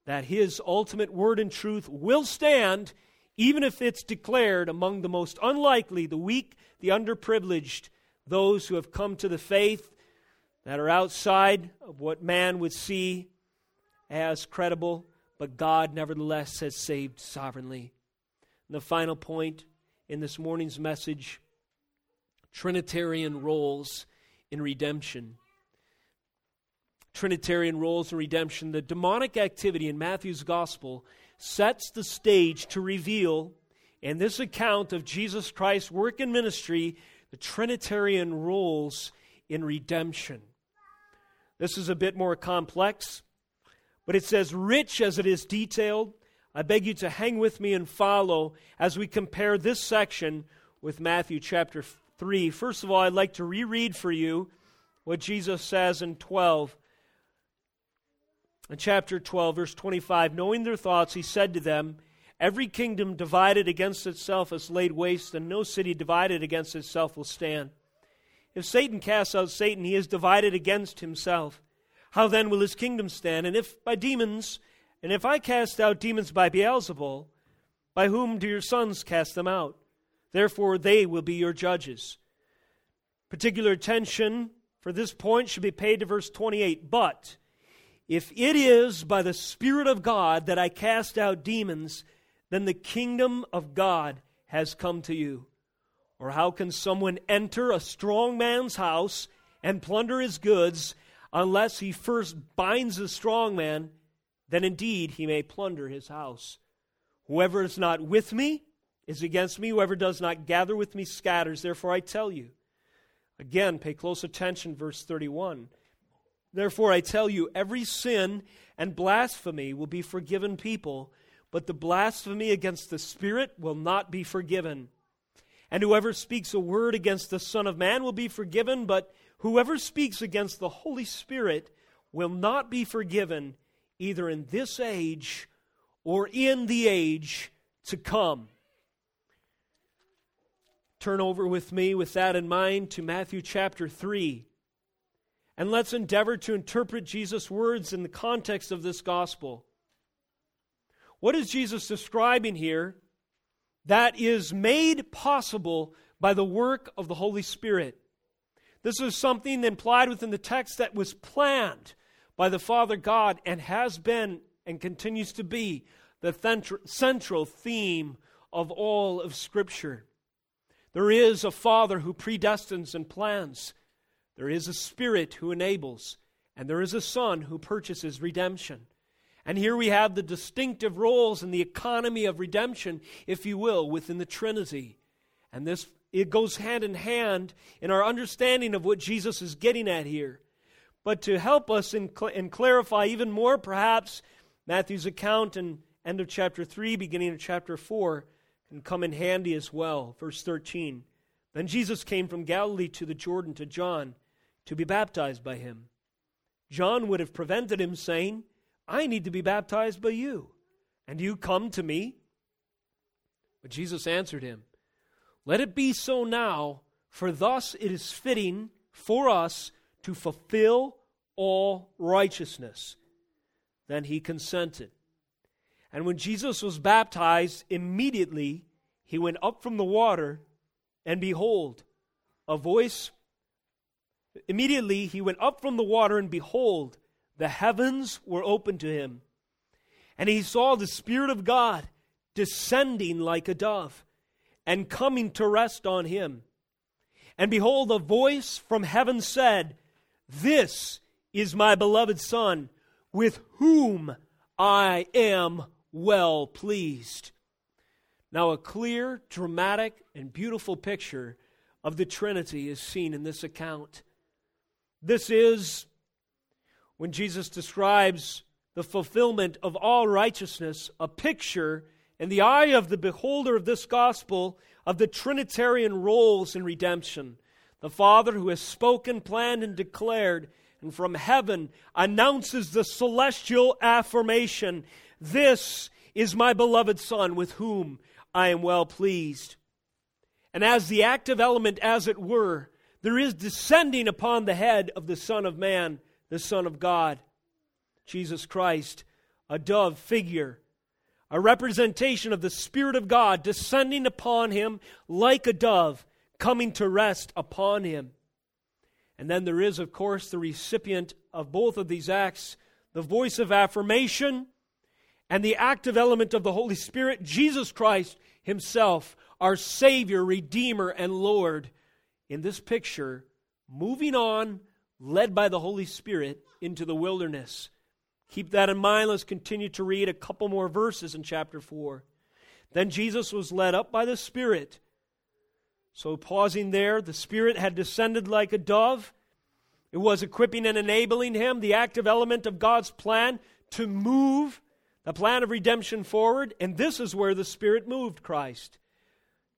that his ultimate word and truth will stand even if it's declared among the most unlikely, the weak, the underprivileged, those who have come to the faith that are outside of what man would see as credible, but God nevertheless has saved sovereignly. And the final point in this morning's message Trinitarian roles in redemption. Trinitarian roles in redemption. The demonic activity in Matthew's gospel sets the stage to reveal, in this account of Jesus Christ's work and ministry, the Trinitarian roles in redemption. This is a bit more complex, but it's as rich as it is detailed. I beg you to hang with me and follow as we compare this section with Matthew chapter 3. First of all, I'd like to reread for you what Jesus says in 12. In chapter 12, verse 25, knowing their thoughts, he said to them, Every kingdom divided against itself is laid waste, and no city divided against itself will stand. If Satan casts out Satan, he is divided against himself. How then will his kingdom stand? And if by demons, and if I cast out demons by Beelzebul, by whom do your sons cast them out? Therefore they will be your judges. Particular attention for this point should be paid to verse 28. But if it is by the Spirit of God that I cast out demons, then the kingdom of God has come to you. Or how can someone enter a strong man's house and plunder his goods unless he first binds the strong man? Then indeed he may plunder his house. Whoever is not with me is against me. Whoever does not gather with me scatters. Therefore I tell you. Again, pay close attention, verse 31. Therefore I tell you, every sin and blasphemy will be forgiven people, but the blasphemy against the Spirit will not be forgiven. And whoever speaks a word against the Son of Man will be forgiven, but whoever speaks against the Holy Spirit will not be forgiven, either in this age or in the age to come. Turn over with me, with that in mind, to Matthew chapter 3. And let's endeavor to interpret Jesus' words in the context of this gospel. What is Jesus describing here that is made possible by the work of the Holy Spirit. This is something implied within the text that was planned by the Father God and has been and continues to be the central theme of all of Scripture. There is a Father who predestines and plans, there is a Spirit who enables, and there is a Son who purchases redemption. And here we have the distinctive roles in the economy of redemption, if you will, within the Trinity. And this it goes hand in hand in our understanding of what Jesus is getting at here. But to help us and, cl- clarify even more, perhaps Matthew's account and end of chapter 3, beginning of chapter 4, can come in handy as well. Verse 13. Then Jesus came from Galilee to the Jordan to John to be baptized by him. John would have prevented him, saying, I need to be baptized by you, and you come to me? But Jesus answered him, Let it be so now, for thus it is fitting for us to fulfill all righteousness. Then he consented. And when Jesus was baptized, immediately he went up from the water, and behold, a voice. Immediately he went up from the water, and behold, the heavens were opened to him, and he saw the Spirit of God descending like a dove and coming to rest on him. And behold, a voice from heaven said, This is my beloved Son, with whom I am well pleased. Now, a clear, dramatic, and beautiful picture of the Trinity is seen in this account. This is when Jesus describes the fulfillment of all righteousness, a picture in the eye of the beholder of this gospel of the Trinitarian roles in redemption. The Father who has spoken, planned, and declared, and from heaven announces the celestial affirmation This is my beloved Son, with whom I am well pleased. And as the active element, as it were, there is descending upon the head of the Son of Man the Son of God, Jesus Christ, a dove figure, a representation of the Spirit of God descending upon him like a dove, coming to rest upon him. And then there is, of course, the recipient of both of these acts, the voice of affirmation and the active element of the Holy Spirit, Jesus Christ Himself, our Savior, Redeemer, and Lord. In this picture, moving on led by the Holy Spirit into the wilderness. Keep that in mind. Let's continue to read a couple more verses in chapter 4. Then Jesus was led up by the Spirit. So, pausing there, the Spirit had descended like a dove. It was equipping and enabling him, the active element of God's plan, to move the plan of redemption forward. And this is where the Spirit moved Christ.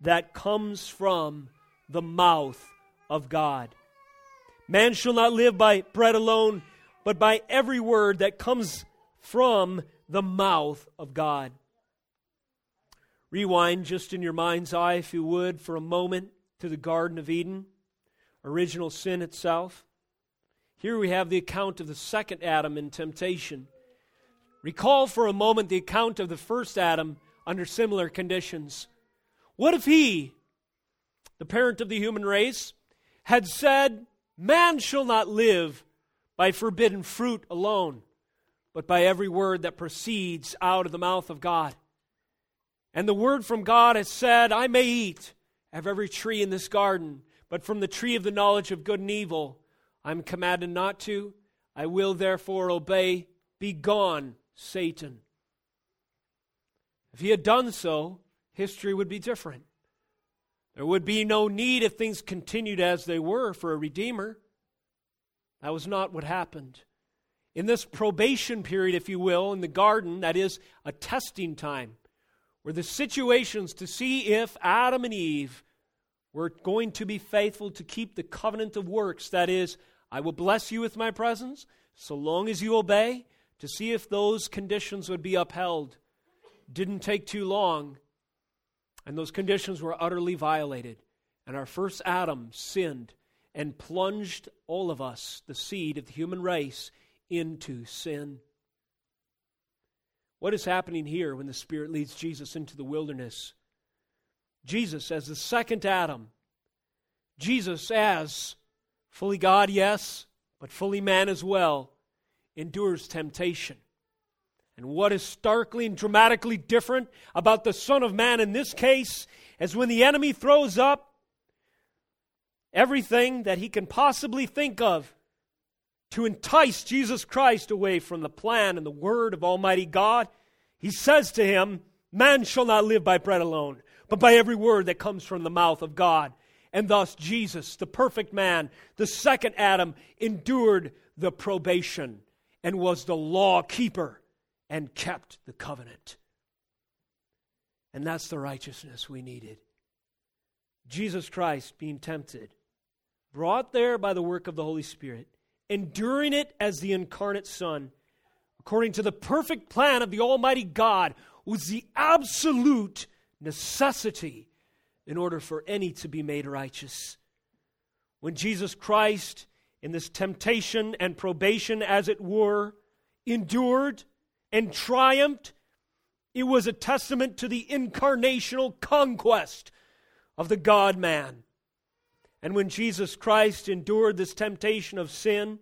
that comes from the mouth of God. Man shall not live by bread alone, but by every word that comes from the mouth of God. Rewind just in your mind's eye, if you would, for a moment to the Garden of Eden, original sin itself. Here we have the account of the second Adam in temptation. Recall for a moment the account of the first Adam under similar conditions. What if he, the parent of the human race, had said, Man shall not live by forbidden fruit alone, but by every word that proceeds out of the mouth of God. And the word from God has said, I may eat of every tree in this garden, but from the tree of the knowledge of good and evil I'm commanded not to. I will therefore obey. Be gone, Satan. If he had done so, history would be different. There would be no need if things continued as they were for a Redeemer. That was not what happened. In this probation period, if you will, in the garden, that is a testing time, were the situations to see if Adam and Eve were going to be faithful to keep the covenant of works. That is, I will bless you with my presence so long as you obey, to see if those conditions would be upheld. Didn't take too long, and those conditions were utterly violated. And our first Adam sinned and plunged all of us, the seed of the human race, into sin. What is happening here when the Spirit leads Jesus into the wilderness? Jesus as the second Adam, Jesus as fully God, yes, but fully man as well, endures temptation. And what is starkly and dramatically different about the Son of Man in this case is when the enemy throws up everything that he can possibly think of to entice Jesus Christ away from the plan and the word of Almighty God, he says to him, Man shall not live by bread alone, but by every word that comes from the mouth of God. And thus, Jesus, the perfect man, the second Adam, endured the probation and was the law keeper and kept the covenant. And that's the righteousness we needed. Jesus Christ being tempted, brought there by the work of the Holy Spirit, enduring it as the incarnate Son, according to the perfect plan of the Almighty God, was the absolute necessity in order for any to be made righteous. When Jesus Christ, in this temptation and probation, as it were, endured and triumphed, it was a testament to the incarnational conquest of the God man. And when Jesus Christ endured this temptation of sin,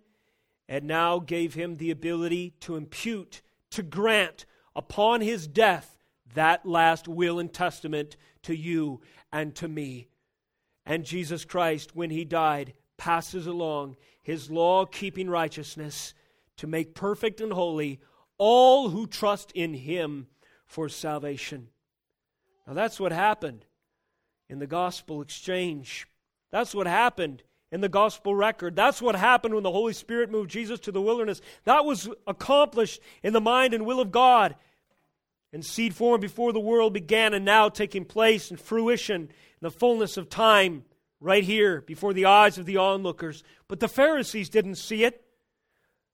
and now gave him the ability to impute, to grant upon his death that last will and testament to you and to me. And Jesus Christ, when he died, passes along his law keeping righteousness to make perfect and holy all who trust in him for salvation. Now, that's what happened in the gospel exchange. That's what happened in the gospel record. That's what happened when the Holy Spirit moved Jesus to the wilderness. That was accomplished in the mind and will of God. And seed form before the world began and now taking place in fruition in the fullness of time right here before the eyes of the onlookers. But the Pharisees didn't see it.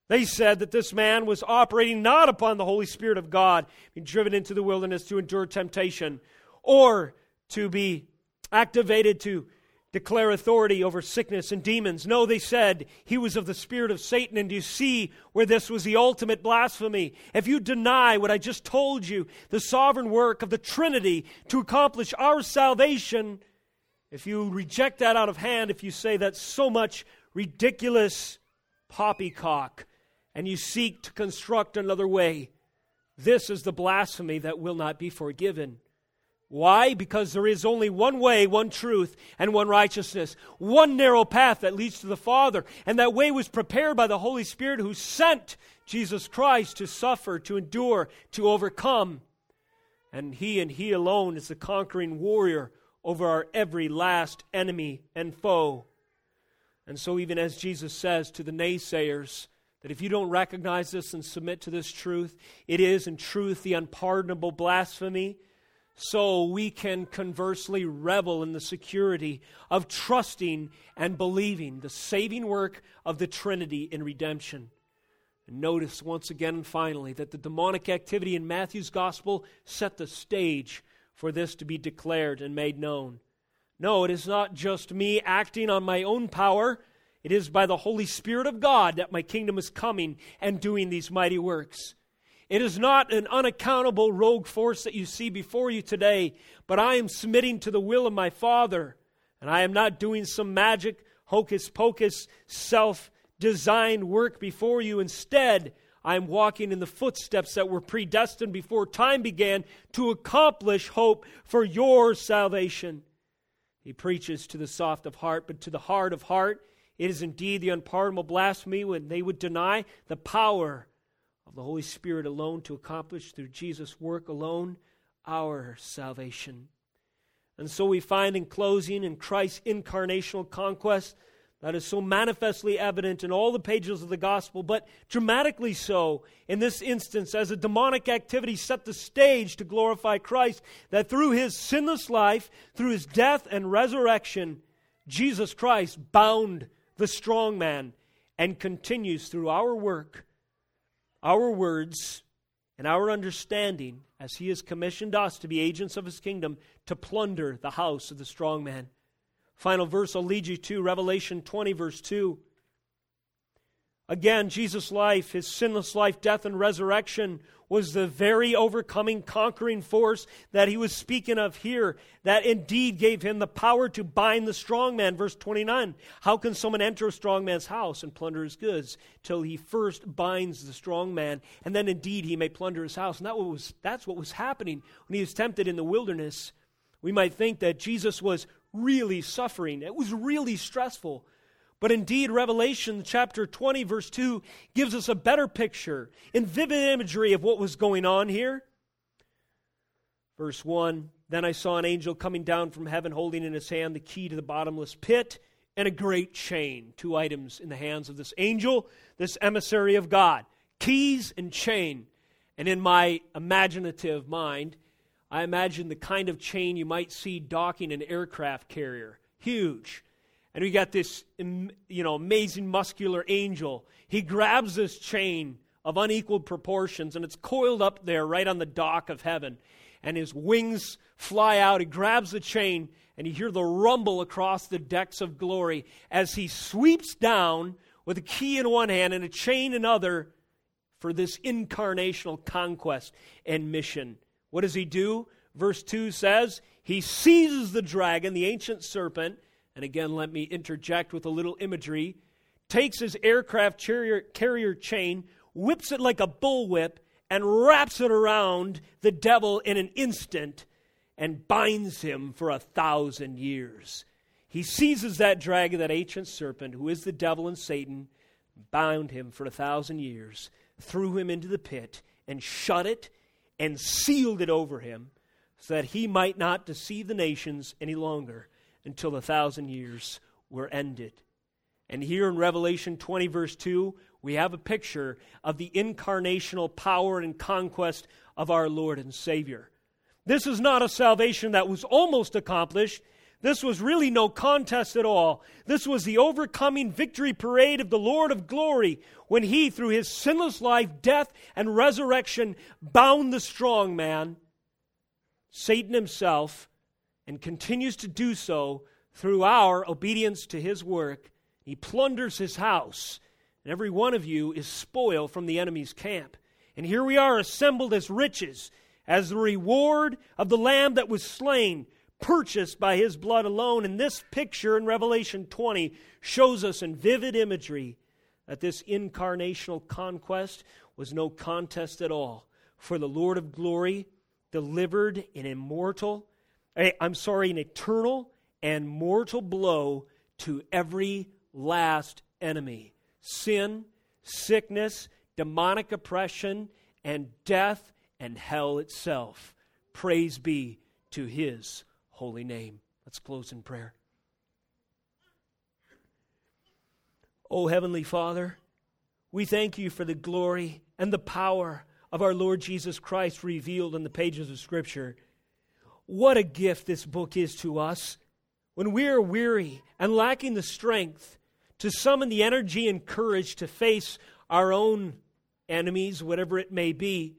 They said that this man was operating not upon the Holy Spirit of God, being driven into the wilderness to endure temptation, or to be activated to declare authority over sickness and demons. No, they said he was of the spirit of Satan. And you see where this was the ultimate blasphemy? If you deny what I just told you, the sovereign work of the Trinity to accomplish our salvation, if you reject that out of hand, if you say that's so much ridiculous poppycock, and you seek to construct another way, this is the blasphemy that will not be forgiven. Why? Because there is only one way, one truth, and one righteousness. One narrow path that leads to the Father. And that way was prepared by the Holy Spirit who sent Jesus Christ to suffer, to endure, to overcome. And He and He alone is the conquering warrior over our every last enemy and foe. And so, even as Jesus says to the naysayers, that if you don't recognize this and submit to this truth, it is in truth the unpardonable blasphemy so we can conversely revel in the security of trusting and believing the saving work of the Trinity in redemption. Notice once again and finally that the demonic activity in Matthew's gospel set the stage for this to be declared and made known. No, it is not just me acting on my own power. It is by the Holy Spirit of God that my kingdom is coming and doing these mighty works. It is not an unaccountable rogue force that you see before you today, but I am submitting to the will of my Father. And I am not doing some magic, hocus pocus, self designed work before you. Instead, I am walking in the footsteps that were predestined before time began to accomplish hope for your salvation. He preaches to the soft of heart, but to the hard of heart, it is indeed the unpardonable blasphemy when they would deny the power of the Holy Spirit alone to accomplish through Jesus' work alone our salvation. And so we find in closing in Christ's incarnational conquest that is so manifestly evident in all the pages of the gospel, but dramatically so in this instance, as a demonic activity set the stage to glorify Christ, that through his sinless life, through his death and resurrection, Jesus Christ bound the strong man and continues through our work, our words, and our understanding, as he has commissioned us to be agents of his kingdom, to plunder the house of the strong man. Final verse I'll lead you to Revelation 20, verse 2. Again, Jesus' life, his sinless life, death, and resurrection was the very overcoming, conquering force that he was speaking of here, that indeed gave him the power to bind the strong man. Verse 29 How can someone enter a strong man's house and plunder his goods till he first binds the strong man, and then indeed he may plunder his house? And that was, that's what was happening when he was tempted in the wilderness. We might think that Jesus was really suffering. It was really stressful. But indeed, Revelation chapter 20, verse 2, gives us a better picture in vivid imagery of what was going on here. Verse 1 Then I saw an angel coming down from heaven holding in his hand the key to the bottomless pit and a great chain. Two items in the hands of this angel, this emissary of God keys and chain. And in my imaginative mind, I imagine the kind of chain you might see docking an aircraft carrier. Huge. And we got this you know, amazing muscular angel. He grabs this chain of unequal proportions and it's coiled up there right on the dock of heaven. And his wings fly out. He grabs the chain and you hear the rumble across the decks of glory as he sweeps down with a key in one hand and a chain in other for this incarnational conquest and mission. What does he do? Verse 2 says, He seizes the dragon, the ancient serpent, and again, let me interject with a little imagery, takes his aircraft carrier, carrier chain, whips it like a bullwhip, and wraps it around the devil in an instant and binds him for a thousand years. He seizes that dragon, that ancient serpent, who is the devil and Satan, bound him for a thousand years, threw him into the pit, and shut it and sealed it over him so that he might not deceive the nations any longer until the thousand years were ended. And here in Revelation 20, verse 2, we have a picture of the incarnational power and conquest of our Lord and Savior. This is not a salvation that was almost accomplished. This was really no contest at all. This was the overcoming victory parade of the Lord of glory when he, through his sinless life, death, and resurrection, bound the strong man, Satan himself, and continues to do so through our obedience to his work. He plunders his house, and every one of you is spoil from the enemy's camp. And here we are assembled as riches, as the reward of the lamb that was slain purchased by his blood alone. And this picture in Revelation 20 shows us in vivid imagery that this incarnational conquest was no contest at all. For the Lord of glory delivered an immortal, I'm sorry, an eternal and mortal blow to every last enemy sin, sickness, demonic oppression, and death and hell itself. Praise be to his holy name. Let's close in prayer. Oh, Heavenly Father, we thank you for the glory and the power of our Lord Jesus Christ revealed in the pages of Scripture. What a gift this book is to us when we are weary and lacking the strength to summon the energy and courage to face our own enemies, whatever it may be.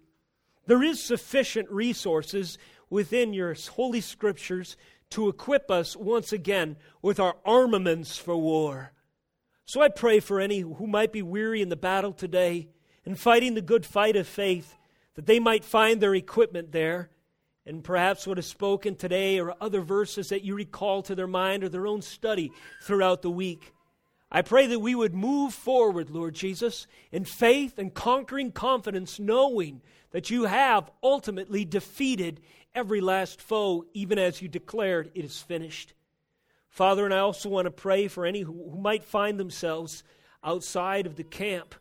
There is sufficient resources within your holy scriptures to equip us once again with our armaments for war. So I pray for any who might be weary in the battle today and fighting the good fight of faith, that they might find their equipment there. And perhaps what is spoken today or other verses that you recall to their mind or their own study throughout the week. I pray that we would move forward, Lord Jesus, in faith and conquering confidence, knowing that you have ultimately defeated every last foe, even as you declared it is finished. Father, and I also want to pray for any who, who might find themselves outside of the camp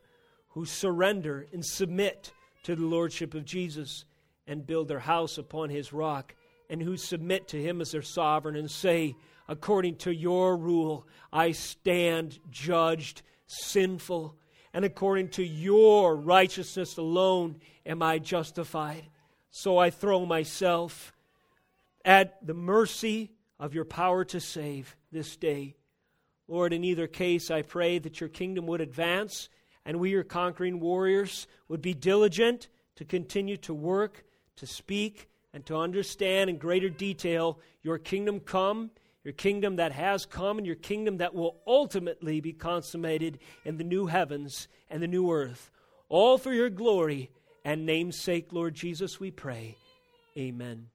who surrender and submit to the Lordship of Jesus and build their house upon his rock, and who submit to him as their sovereign and say, According to your rule, I stand judged sinful, and according to your righteousness alone am I justified. So I throw myself at the mercy of your power to save this day. Lord, in either case, I pray that your kingdom would advance and we, your conquering warriors, would be diligent to continue to work, to speak, and to understand in greater detail your kingdom come, your kingdom that has come, and your kingdom that will ultimately be consummated in the new heavens and the new earth. All for your glory and name's sake, Lord Jesus, we pray. Amen.